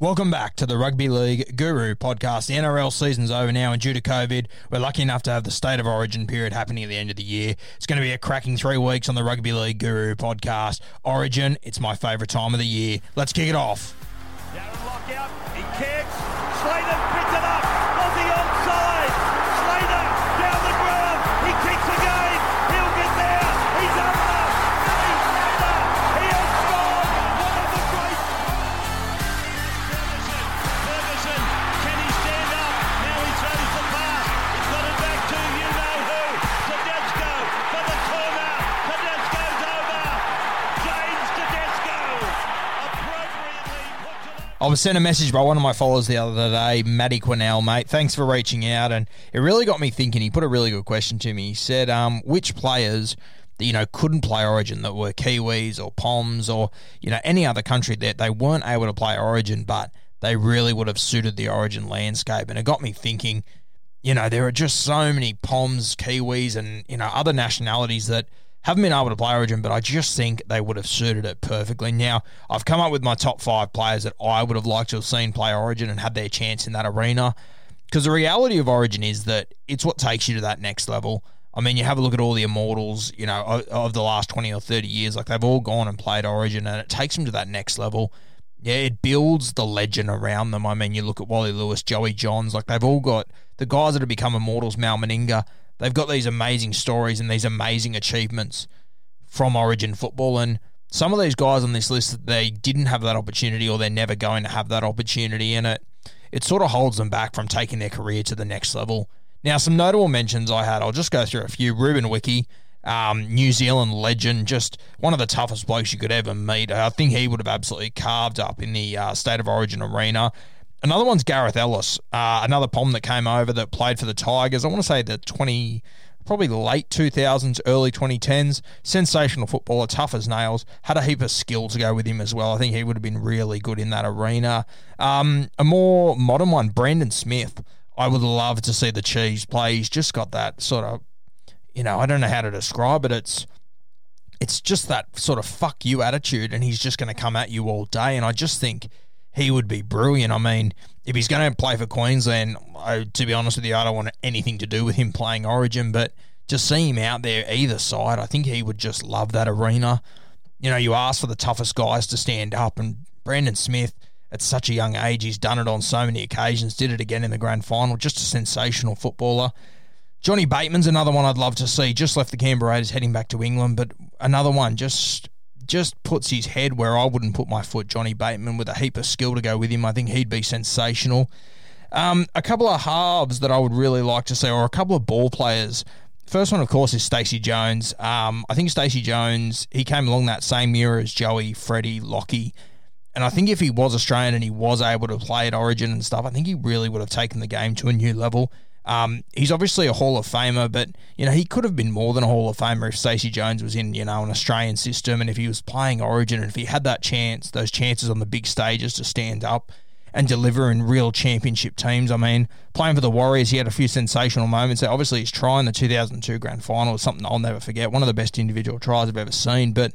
Welcome back to the Rugby League Guru podcast. The NRL season's over now, and due to COVID, we're lucky enough to have the State of Origin period happening at the end of the year. It's going to be a cracking three weeks on the Rugby League Guru podcast. Origin, it's my favourite time of the year. Let's kick it off. Lockout, I was sent a message by one of my followers the other day, Matty Quinnell, mate. Thanks for reaching out, and it really got me thinking. He put a really good question to me. He said, um, "Which players, that, you know, couldn't play Origin that were Kiwis or Poms or you know any other country that they weren't able to play Origin, but they really would have suited the Origin landscape?" And it got me thinking. You know, there are just so many Poms, Kiwis, and you know other nationalities that haven't been able to play Origin, but I just think they would have suited it perfectly. Now, I've come up with my top five players that I would have liked to have seen play Origin and had their chance in that arena. Because the reality of Origin is that it's what takes you to that next level. I mean, you have a look at all the immortals, you know, of, the last 20 or 30 years. Like, they've all gone and played Origin, and it takes them to that next level. Yeah, it builds the legend around them. I mean, you look at Wally Lewis, Joey Johns, like, they've all got the guys that have become immortals, Mal Meninga, they've got these amazing stories and these amazing achievements from Origin football. And some of these guys on this list, they didn't have that opportunity or they're never going to have that opportunity. And it, it sort of holds them back from taking their career to the next level. Now, some notable mentions I had, I'll just go through a few. Ruben Wiki, um, New Zealand legend, just one of the toughest blokes you could ever meet. I think he would have absolutely carved up in the uh, State of Origin arena. Another one's Gareth Ellis, uh, another Pom that came over that played for the Tigers. I want to say the 20, probably late 2000s, early 2010s. Sensational footballer, tough as nails. Had a heap of skill to go with him as well. I think he would have been really good in that arena. Um, a more modern one, Brandon Smith. I would love to see the Cheese play. He's just got that sort of, you know, I don't know how to describe it. It's it's just that sort of fuck you attitude, and he's just going to come at you all day. And I just think he would be brilliant. I mean, if he's going to play for Queensland, I, to be honest with you, I don't want anything to do with him playing Origin, but just see him out there either side, I think he would just love that arena. You know, you ask for the toughest guys to stand up, and Brandon Smith, at such a young age, he's done it on so many occasions, did it again in the grand final, just a sensational footballer. Johnny Bateman's another one I'd love to see. Just left the Canberra Raiders heading back to England, but another one just just puts his head where I wouldn't put my foot. Johnny Bateman with a heap of skill to go with him. I think he'd be sensational. Um, a couple of halves that I would really like to see, or a couple of ball players. First one, of course, is Stacey Jones. Um, I think Stacey Jones, he came along that same year as Joey, Freddie, Lockie. And I think if he was Australian and he was able to play at Origin and stuff, I think he really would have taken the game to a new level. Um, he's obviously a Hall of Famer, but you know he could have been more than a Hall of Famer if Stacey Jones was in you know an Australian system and if he was playing Origin and if he had that chance, those chances on the big stages to stand up and deliver in real championship teams. I mean, playing for the Warriors, he had a few sensational moments. Obviously, his try in the 2002 grand final was something I'll never forget. One of the best individual tries I've ever seen, but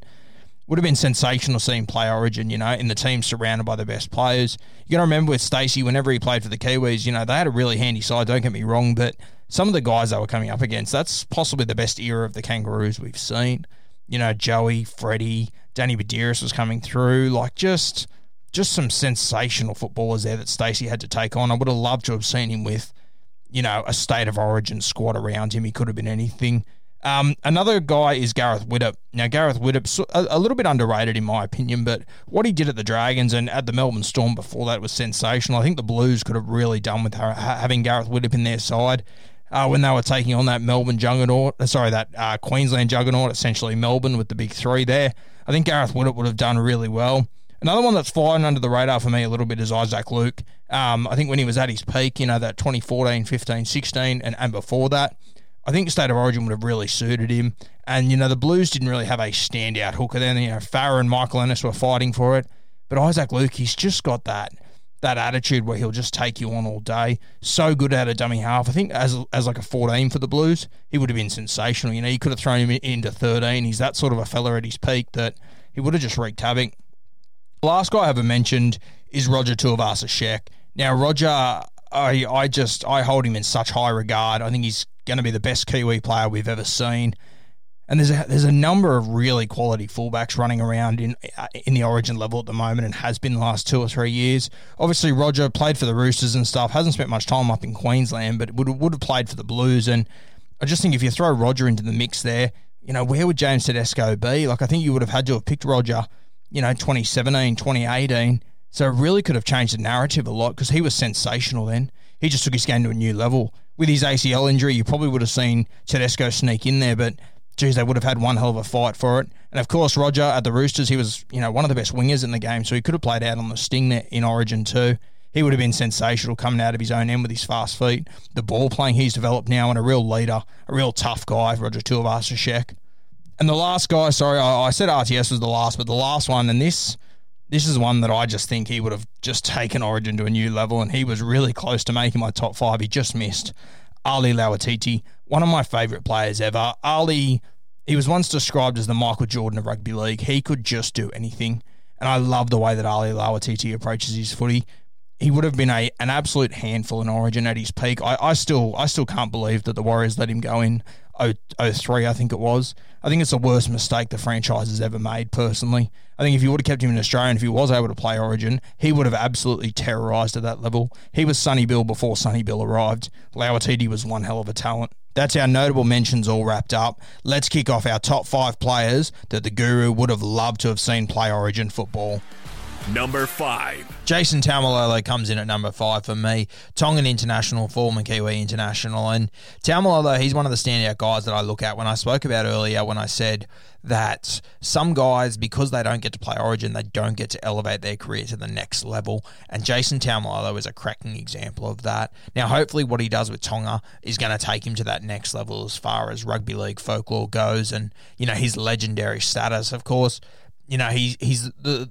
would have been sensational seeing play Origin, you know, in the team surrounded by the best players. You got to remember with Stacey, whenever he played for the Kiwis, you know, they had a really handy side, don't get me wrong, but some of the guys they were coming up against, that's possibly the best era of the Kangaroos we've seen. You know, Joey, Freddie, Danny Buderus was coming through, like just just some sensational footballers there that Stacey had to take on. I would have loved to have seen him with, you know, a state of origin squad around him. He could have been anything. Um, another guy is Gareth Widdop. Now, Gareth Widdop's a, a little bit underrated in my opinion, but what he did at the Dragons and at the Melbourne Storm before that was sensational. I think the Blues could have really done with ha- having Gareth Widdop in their side. Uh, when they were taking on that Melbourne juggernaut, uh, sorry, that uh, Queensland juggernaut, essentially Melbourne with the big three there. I think Gareth Widdop would have done really well. Another one that's flying under the radar for me a little bit is Isaac Luke. Um, I think when he was at his peak, you know, that 2014, 15, 16, and, and before that, I think State of Origin would have really suited him. And, you know, the Blues didn't really have a standout hooker then. You know, Farah and Michael Ennis were fighting for it. But Isaac Luke, he's just got that that attitude where he'll just take you on all day. So good at a dummy half. I think as as like a 14 for the Blues, he would have been sensational. You know, you could have thrown him into 13. He's that sort of a fella at his peak that he would have just wreaked havoc. Last guy I haven't mentioned is Roger Tuivasa-Sheck. Now, Roger, I, I just I hold him in such high regard. I think he's going to be the best Kiwi player we've ever seen. And there's a, there's a number of really quality fullbacks running around in uh, in the Origin level at the moment, and has been the last two or three years. Obviously, Roger played for the Roosters and stuff. Hasn't spent much time up in Queensland, but would would have played for the Blues. And I just think if you throw Roger into the mix there, you know where would James Tedesco be? Like I think you would have had to have picked Roger, you know, 2017, 2018. So it really could have changed the narrative a lot because he was sensational then. He just took his game to a new level. With his ACL injury, you probably would have seen Tedesco sneak in there, but geez, they would have had one hell of a fight for it. And of course, Roger at the Roosters, he was, you know, one of the best wingers in the game, so he could have played out on the sting there in Origin too. He would have been sensational coming out of his own end with his fast feet. The ball playing he's developed now and a real leader, a real tough guy, Roger Tuivasa-Sheck. And the last guy, sorry, I, I said RTS was the last, but the last one, and this this is one that I just think he would have just taken Origin to a new level, and he was really close to making my top five. He just missed. Ali Lauitiiti, one of my favourite players ever. Ali he was once described as the Michael Jordan of rugby league. He could just do anything. And I love the way that Ali Lauitiiti approaches his footy. He would have been a an absolute handful in Origin at his peak. I, I still I still can't believe that the Warriors let him go in 03, I think it was. I think it's the worst mistake the franchise has ever made, personally. I think if you would have kept him in Australia and if he was able to play Origin, he would have absolutely terrorised at that level. He was Sonny Bill before Sonny Bill arrived. Lauitiiti was one hell of a talent. That's our notable mentions all wrapped up. Let's kick off our top five players that the Guru would have loved to have seen play Origin football. Number five. Jason Taumalolo comes in at number five for me. Tongan international, former Kiwi international. And Taumalolo, he's one of the standout guys that I look at when I spoke about earlier when I said that some guys, because they don't get to play Origin, they don't get to elevate their career to the next level. And Jason Taumalolo is a cracking example of that. Now, hopefully, what he does with Tonga is going to take him to that next level as far as rugby league folklore goes and, you know, his legendary status. Of course, you know, he's he's the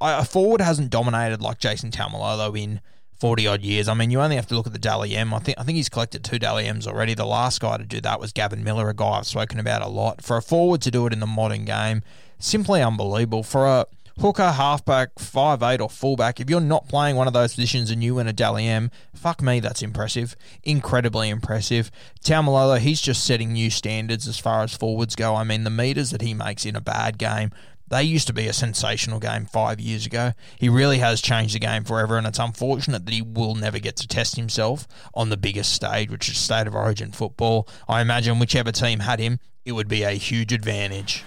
a forward hasn't dominated like Jason Taumalolo in forty odd years. I mean, you only have to look at the Dally M. I think I think he's collected two Dally M's already. The last guy to do that was Gavin Miller, a guy I've spoken about a lot. For a forward to do it in the modern game, simply unbelievable. For a hooker, halfback, five eight, or fullback, if you're not playing one of those positions and you win a Dally M, fuck me, that's impressive. Incredibly impressive. Taumalolo, he's just setting new standards as far as forwards go. I mean, the meters that he makes in a bad game they used to be a sensational game five years ago. He really has changed the game forever, and it's unfortunate that he will never get to test himself on the biggest stage, which is State of Origin football. I imagine whichever team had him, it would be a huge advantage.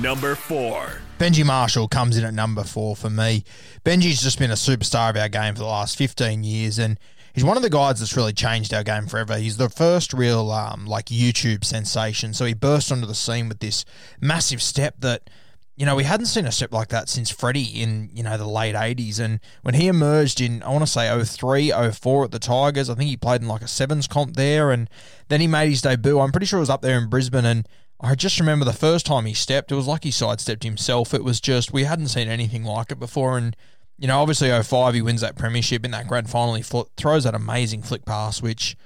Number four. Benji Marshall comes in at number four for me. Benji's just been a superstar of our game for the last 15 years, and he's one of the guys that's really changed our game forever. He's the first real um, like YouTube sensation. So he burst onto the scene with this massive step that you know, we hadn't seen a step like that since Freddie in, you know, the late 80s. And when he emerged in, I want to say 03, 04 at the Tigers, I think he played in like a sevens comp there. And then he made his debut. I'm pretty sure it was up there in Brisbane. And I just remember the first time he stepped, it was like he sidestepped himself. It was just, we hadn't seen anything like it before. And, you know, obviously 05, he wins that premiership in that grand final. He fl- throws that amazing flick pass, which,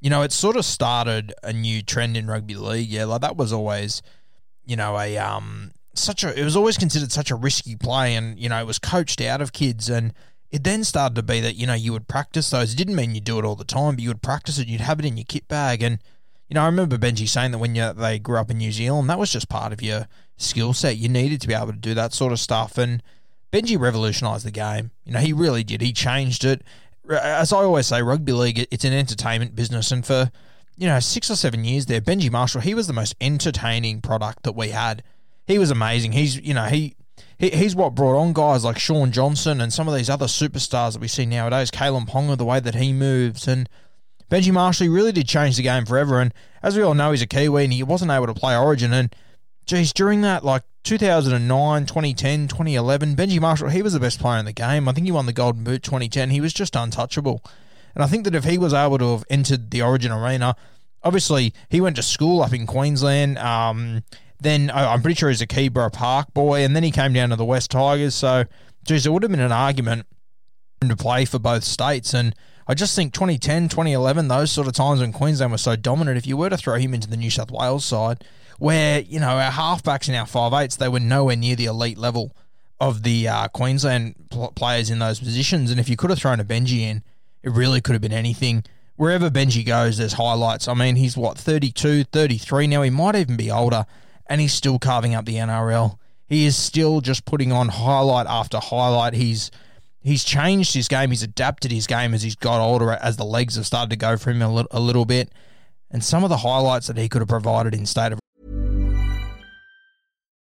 you know, it sort of started a new trend in rugby league. Yeah, like that was always, you know, a, um, such a it was always considered such a risky play and you know it was coached out of kids and it then started to be that you know you would practice those. It didn't mean you do it all the time but you would practice it you'd have it in your kit bag. And you know I remember Benji saying that when you, they grew up in New Zealand that was just part of your skill set. You needed to be able to do that sort of stuff. And Benji revolutionized the game. You know he really did. He changed it. As I always say rugby league it's an entertainment business. And for you know six or seven years there Benji Marshall he was the most entertaining product that we had he was amazing. He's you know he, he he's what brought on guys like Shaun Johnson and some of these other superstars that we see nowadays. Kalyn Ponga, the way that he moves, and Benji Marshall really did change the game forever. And as we all know, he's a Kiwi and he wasn't able to play Origin. And geez, during that like 2009, 2010, 2011, Benji Marshall he was the best player in the game. I think he won the Golden Boot 2010. He was just untouchable. And I think that if he was able to have entered the Origin arena, obviously he went to school up in Queensland. Um, then I'm pretty sure he's a Keebra Park boy, and then he came down to the West Tigers. So, geez, it would have been an argument to play for both states. And I just think 2010, 2011, those sort of times when Queensland was so dominant, if you were to throw him into the New South Wales side, where, you know, our halfbacks and our five eights, they were nowhere near the elite level. of the uh, Queensland pl- players in those positions. And if you could have thrown a Benji in, it really could have been anything. Wherever Benji goes, there's highlights. I mean, he's what, 32, 33 now? He might even be older, and he's still carving up the NRL. He is still just putting on highlight after highlight. He's he's changed his game. He's adapted his game as he's got older, as the legs have started to go for him a, li- a little bit. And some of the highlights that he could have provided in state of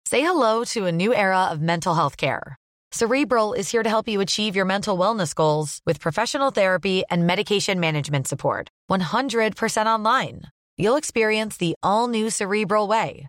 Say hello to a new era of mental health care. Cerebral is here to help you achieve your mental wellness goals with professional therapy and medication management support. 100% online. You'll experience the all new Cerebral Way,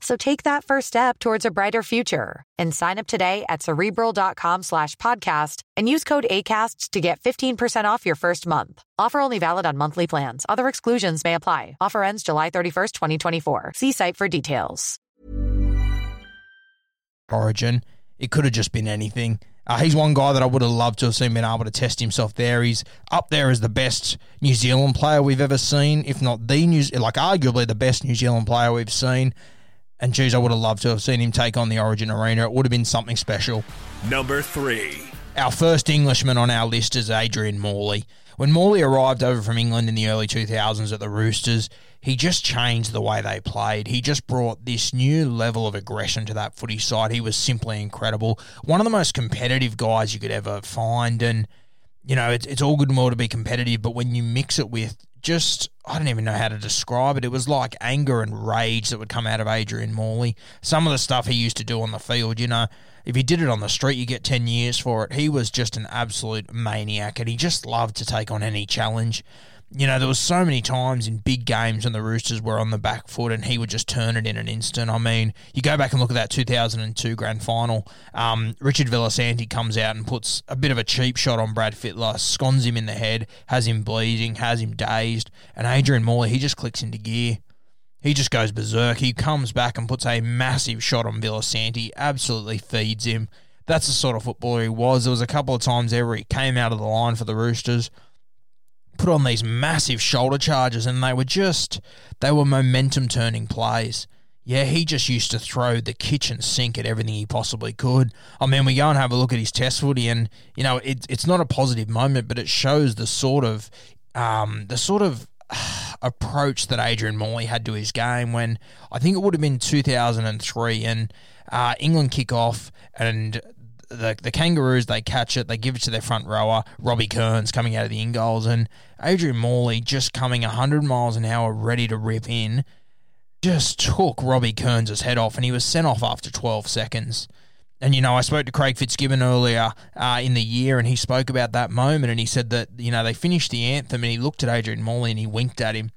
So take that first step towards a brighter future and sign up today at cerebral.com slash podcast and use code ACAST to get 15% off your first month. Offer only valid on monthly plans. Other exclusions may apply. Offer ends July 31st, 2024. See site for details. origin. It could have just been anything. Uh, he's one guy that I would have loved to have seen been able to test himself there. He's up there as the best New Zealand player we've ever seen, if not the New like arguably the best New Zealand player we've seen. And geez, I would have loved to have seen him take on the Origin arena. It would have been something special. Number three. Our first Englishman on our list is Adrian Morley. When Morley arrived over from England in the early 2000s at the Roosters, he just changed the way they played. He just brought this new level of aggression to that footy side. He was simply incredible. One of the most competitive guys you could ever find. And, you know, it's, it's all good and well to be competitive, but when you mix it with just, I don't even know how to describe it. It was like anger and rage that would come out of Adrian Morley. Some of the stuff he used to do on the field, you know, if he did it on the street, you get 10 years for it. He was just an absolute maniac and he just loved to take on any challenge. You know, there was so many times in big games when the Roosters were on the back foot and he would just turn it in an instant. I mean, you go back and look at that 2002 grand final. Um, Richard Villasanti comes out and puts a bit of a cheap shot on Brad Fittler, scones him in the head, has him bleeding, has him dazed. And Adrian Morley, he just clicks into gear. He just goes berserk. He comes back and puts a massive shot on Villasanti, absolutely feeds him. That's the sort of footballer he was. There was a couple of times there where he came out of the line for the Roosters, put on these massive shoulder charges, and they were just they were momentum turning plays. Yeah, he just used to throw the kitchen sink at everything he possibly could. I mean, we go and have a look at his test footy, and you know, it, it's not a positive moment, but it shows the sort of um, the sort of approach that Adrian Morley had to his game when I think it would have been 2003 and uh, England kick off and the the Kangaroos they catch it, they give it to their front rower, Robbie Kearns coming out of the in goals, and Adrian Morley just coming 100 miles an hour ready to rip in, just took Robbie Kearns' head off, and he was sent off after 12 seconds. And you know, I spoke to Craig Fitzgibbon earlier uh, in the year, and he spoke about that moment, and he said that you know they finished the anthem, and he looked at Adrian Morley and he winked at him,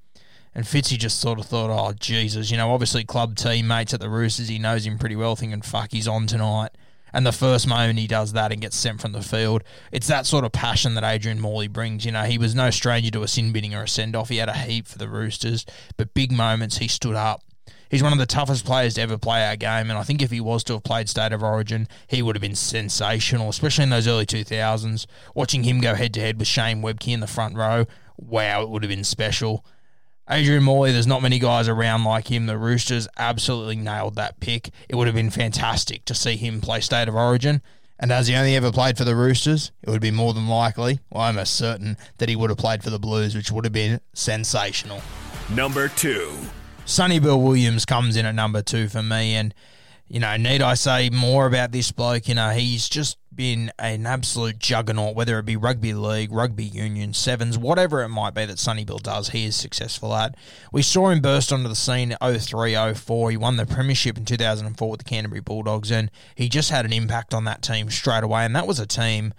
and Fitzy just sort of thought, oh Jesus, you know, obviously club teammates at the Roosters, he knows him pretty well, thinking fuck, he's on tonight. And the first moment he does that and gets sent from the field, it's that sort of passion that Adrian Morley brings. You know, he was no stranger to a sin binning or a send off. He had a heap for the Roosters, but big moments he stood up. He's one of the toughest players to ever play our game, and I think if he was to have played State of Origin, he would have been sensational, especially in those early 2000s. Watching him go head to head with Shane Webcke in the front row, wow, it would have been special. Adrian Morley, there's not many guys around like him. The Roosters absolutely nailed that pick. It would have been fantastic to see him play State of Origin. And as he only ever played for the Roosters, it would be more than likely, well, I'm almost certain, that he would have played for the Blues, which would have been sensational. Number two. Sonny Bill Williams comes in at number two for me. And, you know, need I say more about this bloke? You know, he's just been an absolute juggernaut, whether it be rugby league, rugby union, sevens, whatever it might be that Sonny Bill does, he is successful at. We saw him burst onto the scene 03 04. He won the Premiership in 2004 with the Canterbury Bulldogs, and he just had an impact on that team straight away. And that was a team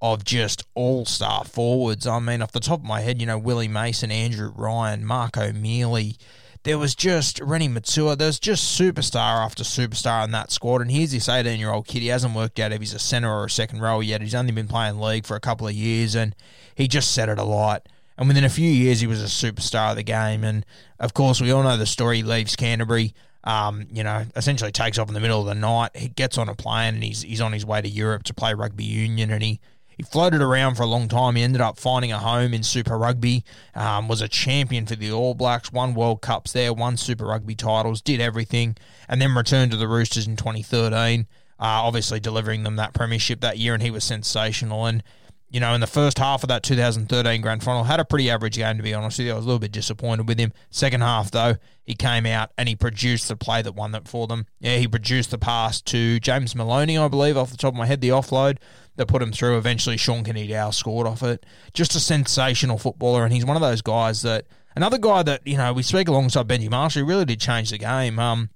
of just all star forwards. I mean, off the top of my head, you know, Willie Mason, Andrew Ryan, Marco O'Meley there was just Reni Maitua. There's just superstar after superstar in that squad. And here's this 18 year old kid. He hasn't worked out if he's a centre or a second row yet. He's only been playing league for a couple of years, and he just set it alight. And within a few years, he was a superstar of the game. And of course, we all know the story. He leaves Canterbury. Um, you know, essentially takes off in the middle of the night. He gets on a plane and he's he's on his way to Europe to play rugby union. And he he floated around for a long time. He ended up finding a home in Super Rugby. Um, was a champion for the All Blacks. Won World Cups there. Won Super Rugby titles. Did everything, and then returned to the Roosters in 2013. Uh, obviously delivering them that premiership that year, and he was sensational. And you know, in the first half of that 2013 grand final, had a pretty average game, to be honest with you. I was a little bit disappointed with him. Second half, though, he came out and he produced the play that won that for them. Yeah, he produced the pass to James Maloney, I believe, off the top of my head, the offload that put him through. Eventually, Sean Kenny-Dowall scored off it. Just a sensational footballer, and he's one of those guys that, another guy that, you know, we speak alongside Benji Marshall, he really did change the game. Um,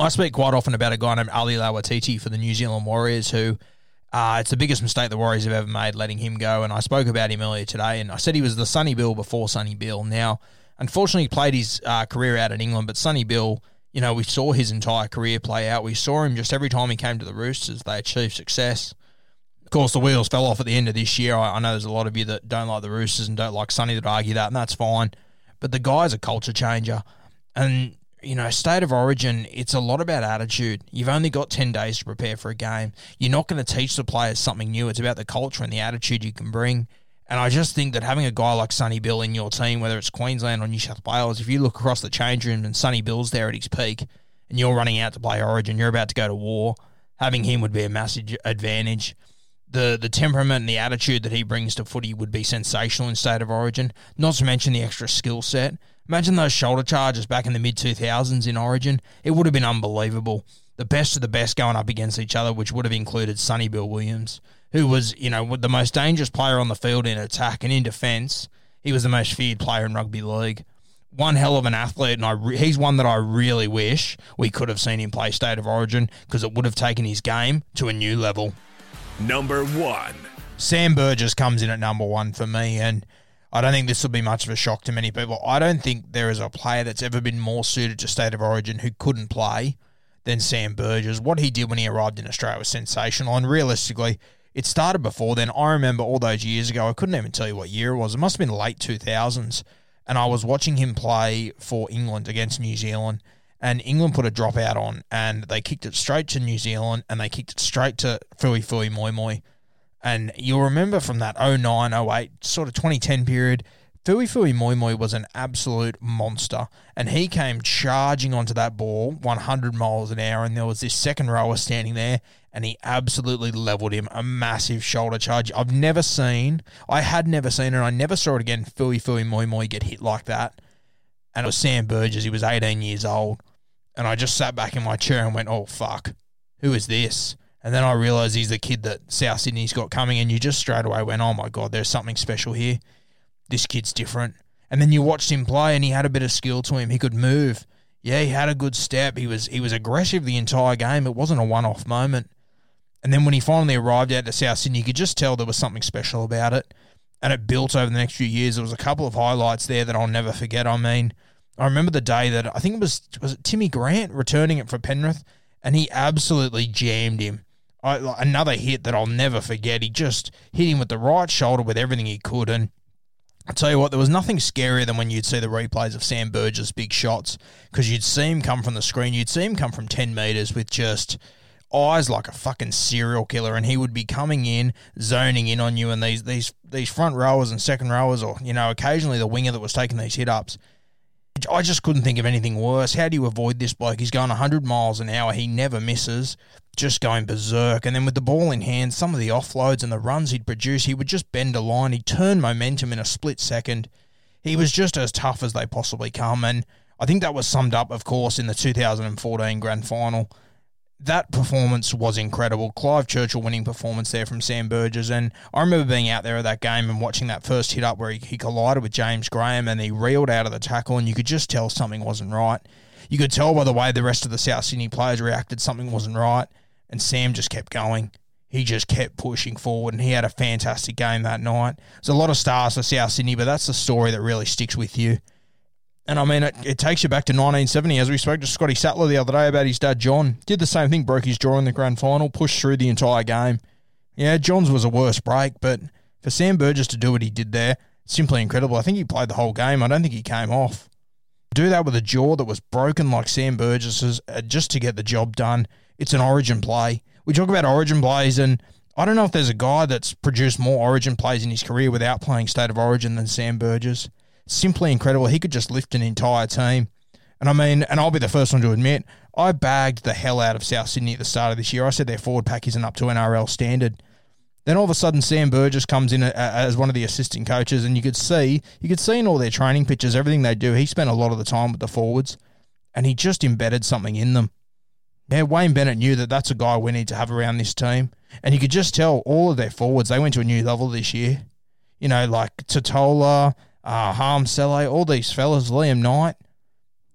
I speak quite often about a guy named Ali Lauitiiti for the New Zealand Warriors who – uh, it's the biggest mistake the Warriors have ever made, letting him go. And I spoke about him earlier today, and I said he was the Sonny Bill before Sonny Bill. Now, unfortunately, he played his uh, career out in England, but Sonny Bill, you know, we saw his entire career play out. We saw him just every time he came to the Roosters, they achieved success. Of course, the wheels fell off at the end of this year. I, I know there's a lot of you that don't like the Roosters and don't like Sonny that argue that, and that's fine. But the guy's a culture changer. And you know, state of origin, it's a lot about attitude. You've only got 10 days to prepare for a game. You're not going to teach the players something new. It's about the culture and the attitude you can bring. And I just think that having a guy like Sonny Bill in your team, whether it's Queensland or New South Wales, if you look across the change room and Sonny Bill's there at his peak and you're running out to play Origin, you're about to go to war, having him would be a massive advantage. The the temperament and the attitude that he brings to footy would be sensational in state of origin, not to mention the extra skill set. Imagine those shoulder charges back in the mid 2000s in Origin. It would have been unbelievable. The best of the best going up against each other, which would have included Sonny Bill Williams, who was, you know, the most dangerous player on the field in attack and in defence. He was the most feared player in rugby league. One hell of an athlete, and I re- he's one that I really wish we could have seen him play State of Origin because it would have taken his game to a new level. Number one. Sam Burgess comes in at number one for me, and I don't think this will be much of a shock to many people. I don't think there is a player that's ever been more suited to State of Origin who couldn't play than Sam Burgess. What he did when he arrived in Australia was sensational, and realistically, it started before then. I remember all those years ago, I couldn't even tell you what year it was. It must have been late 2000s, and I was watching him play for England against New Zealand, and England put a dropout on, and they kicked it straight to New Zealand, and they kicked it straight to Fuifui Moimoi. And you'll remember from that 09, 08, sort of 2010 period, Fuifui Moimoi was an absolute monster. And he came charging onto that ball 100 miles an hour. And there was this second rower standing there, and he absolutely leveled him a massive shoulder charge. I've never seen, I had never seen, and I never saw it again, Fuifui Moimoi get hit like that. And it was Sam Burgess. He was 18 years old. And I just sat back in my chair and went, oh, fuck. Who is this? And then I realised he's the kid that South Sydney's got coming, and you just straight away went, oh my God, there's something special here. This kid's different. And then you watched him play, and he had a bit of skill to him. He could move. Yeah, he had a good step. He was he was aggressive the entire game. It wasn't a one off moment. And then when he finally arrived out to South Sydney, you could just tell there was something special about it. And it built over the next few years. There was a couple of highlights there that I'll never forget. I mean, I remember the day that I think it was was it Timmy Grant returning it for Penrith, and he absolutely jammed him. I, like, another hit that I'll never forget. He just hit him with the right shoulder with everything he could. And I tell you what, there was nothing scarier than when you'd see the replays of Sam Burgess' big shots because you'd see him come from the screen. You'd see him come from 10 metres with just eyes like a fucking serial killer and he would be coming in zoning in on you and these these these front rowers and second rowers or you know occasionally the winger that was taking these hit ups I just couldn't think of anything worse. How do you avoid this bloke? He's going 100 miles an hour. He never misses, just going berserk. And then with the ball in hand, some of the offloads and the runs he'd produce, he would just bend a line. He'd turn momentum in a split second. He was just as tough as they possibly come. And I think that was summed up, of course, in the 2014 grand final that performance was incredible. Clive Churchill winning performance there from Sam Burgess. And I remember being out there at that game and watching that first hit up where he, he collided with James Graham and he reeled out of the tackle, and you could just tell something wasn't right. You could tell by the way the rest of the South Sydney players reacted, something wasn't right. And Sam just kept going. He just kept pushing forward, and he had a fantastic game that night. There's a lot of stars for South Sydney, but that's the story that really sticks with you. And I mean, it, it takes you back to 1970, as we spoke to Scotty Sattler the other day about his dad, John. Did the same thing, broke his jaw in the grand final, pushed through the entire game. Yeah, John's was a worse break, but for Sam Burgess to do what he did there, simply incredible. I think he played the whole game. I don't think he came off. Do that with a jaw that was broken like Sam Burgess's uh, just to get the job done. It's an origin play. We talk about origin plays, and I don't know if there's a guy that's produced more origin plays in his career without playing state of origin than Sam Burgess simply incredible. He could just lift an entire team. And I mean, and I'll be the first one to admit, I bagged the hell out of South Sydney at the start of this year. I said their forward pack isn't up to NRL standard. Then all of a sudden, Sam Burgess comes in as one of the assistant coaches, and you could see, you could see in all their training pictures, everything they do. He spent a lot of the time with the forwards, and he just embedded something in them. Yeah, Wayne Bennett knew that that's a guy we need to have around this team, and you could just tell all of their forwards they went to a new level this year. You know, like Tatola, uh, Hame Sele, all these fellas, Liam Knight,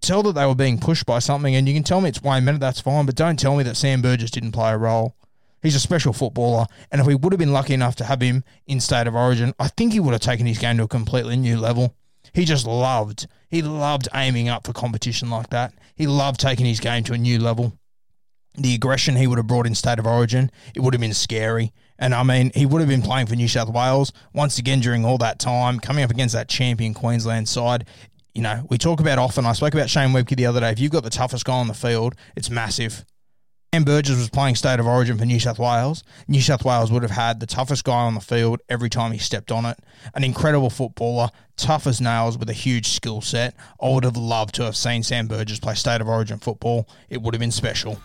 tell that they were being pushed by something, and you can tell me it's Wayne Bennett, that's fine, but don't tell me that Sam Burgess didn't play a role. He's a special footballer, and if we would have been lucky enough to have him in state of origin, I think he would have taken his game to a completely new level. He just loved, he loved aiming up for competition like that. He loved taking his game to a new level. The aggression he would have brought in state of origin, it would have been scary. And I mean, he would have been playing for New South Wales once again during all that time, coming up against that champion Queensland side. You know, we talk about often. I spoke about Shane Webcke the other day. If you've got the toughest guy on the field, it's massive. Sam Burgess was playing state of origin for New South Wales. New South Wales would have had the toughest guy on the field every time he stepped on it. An incredible footballer, tough as nails with a huge skill set. I would have loved to have seen Sam Burgess play state of origin football. It would have been special.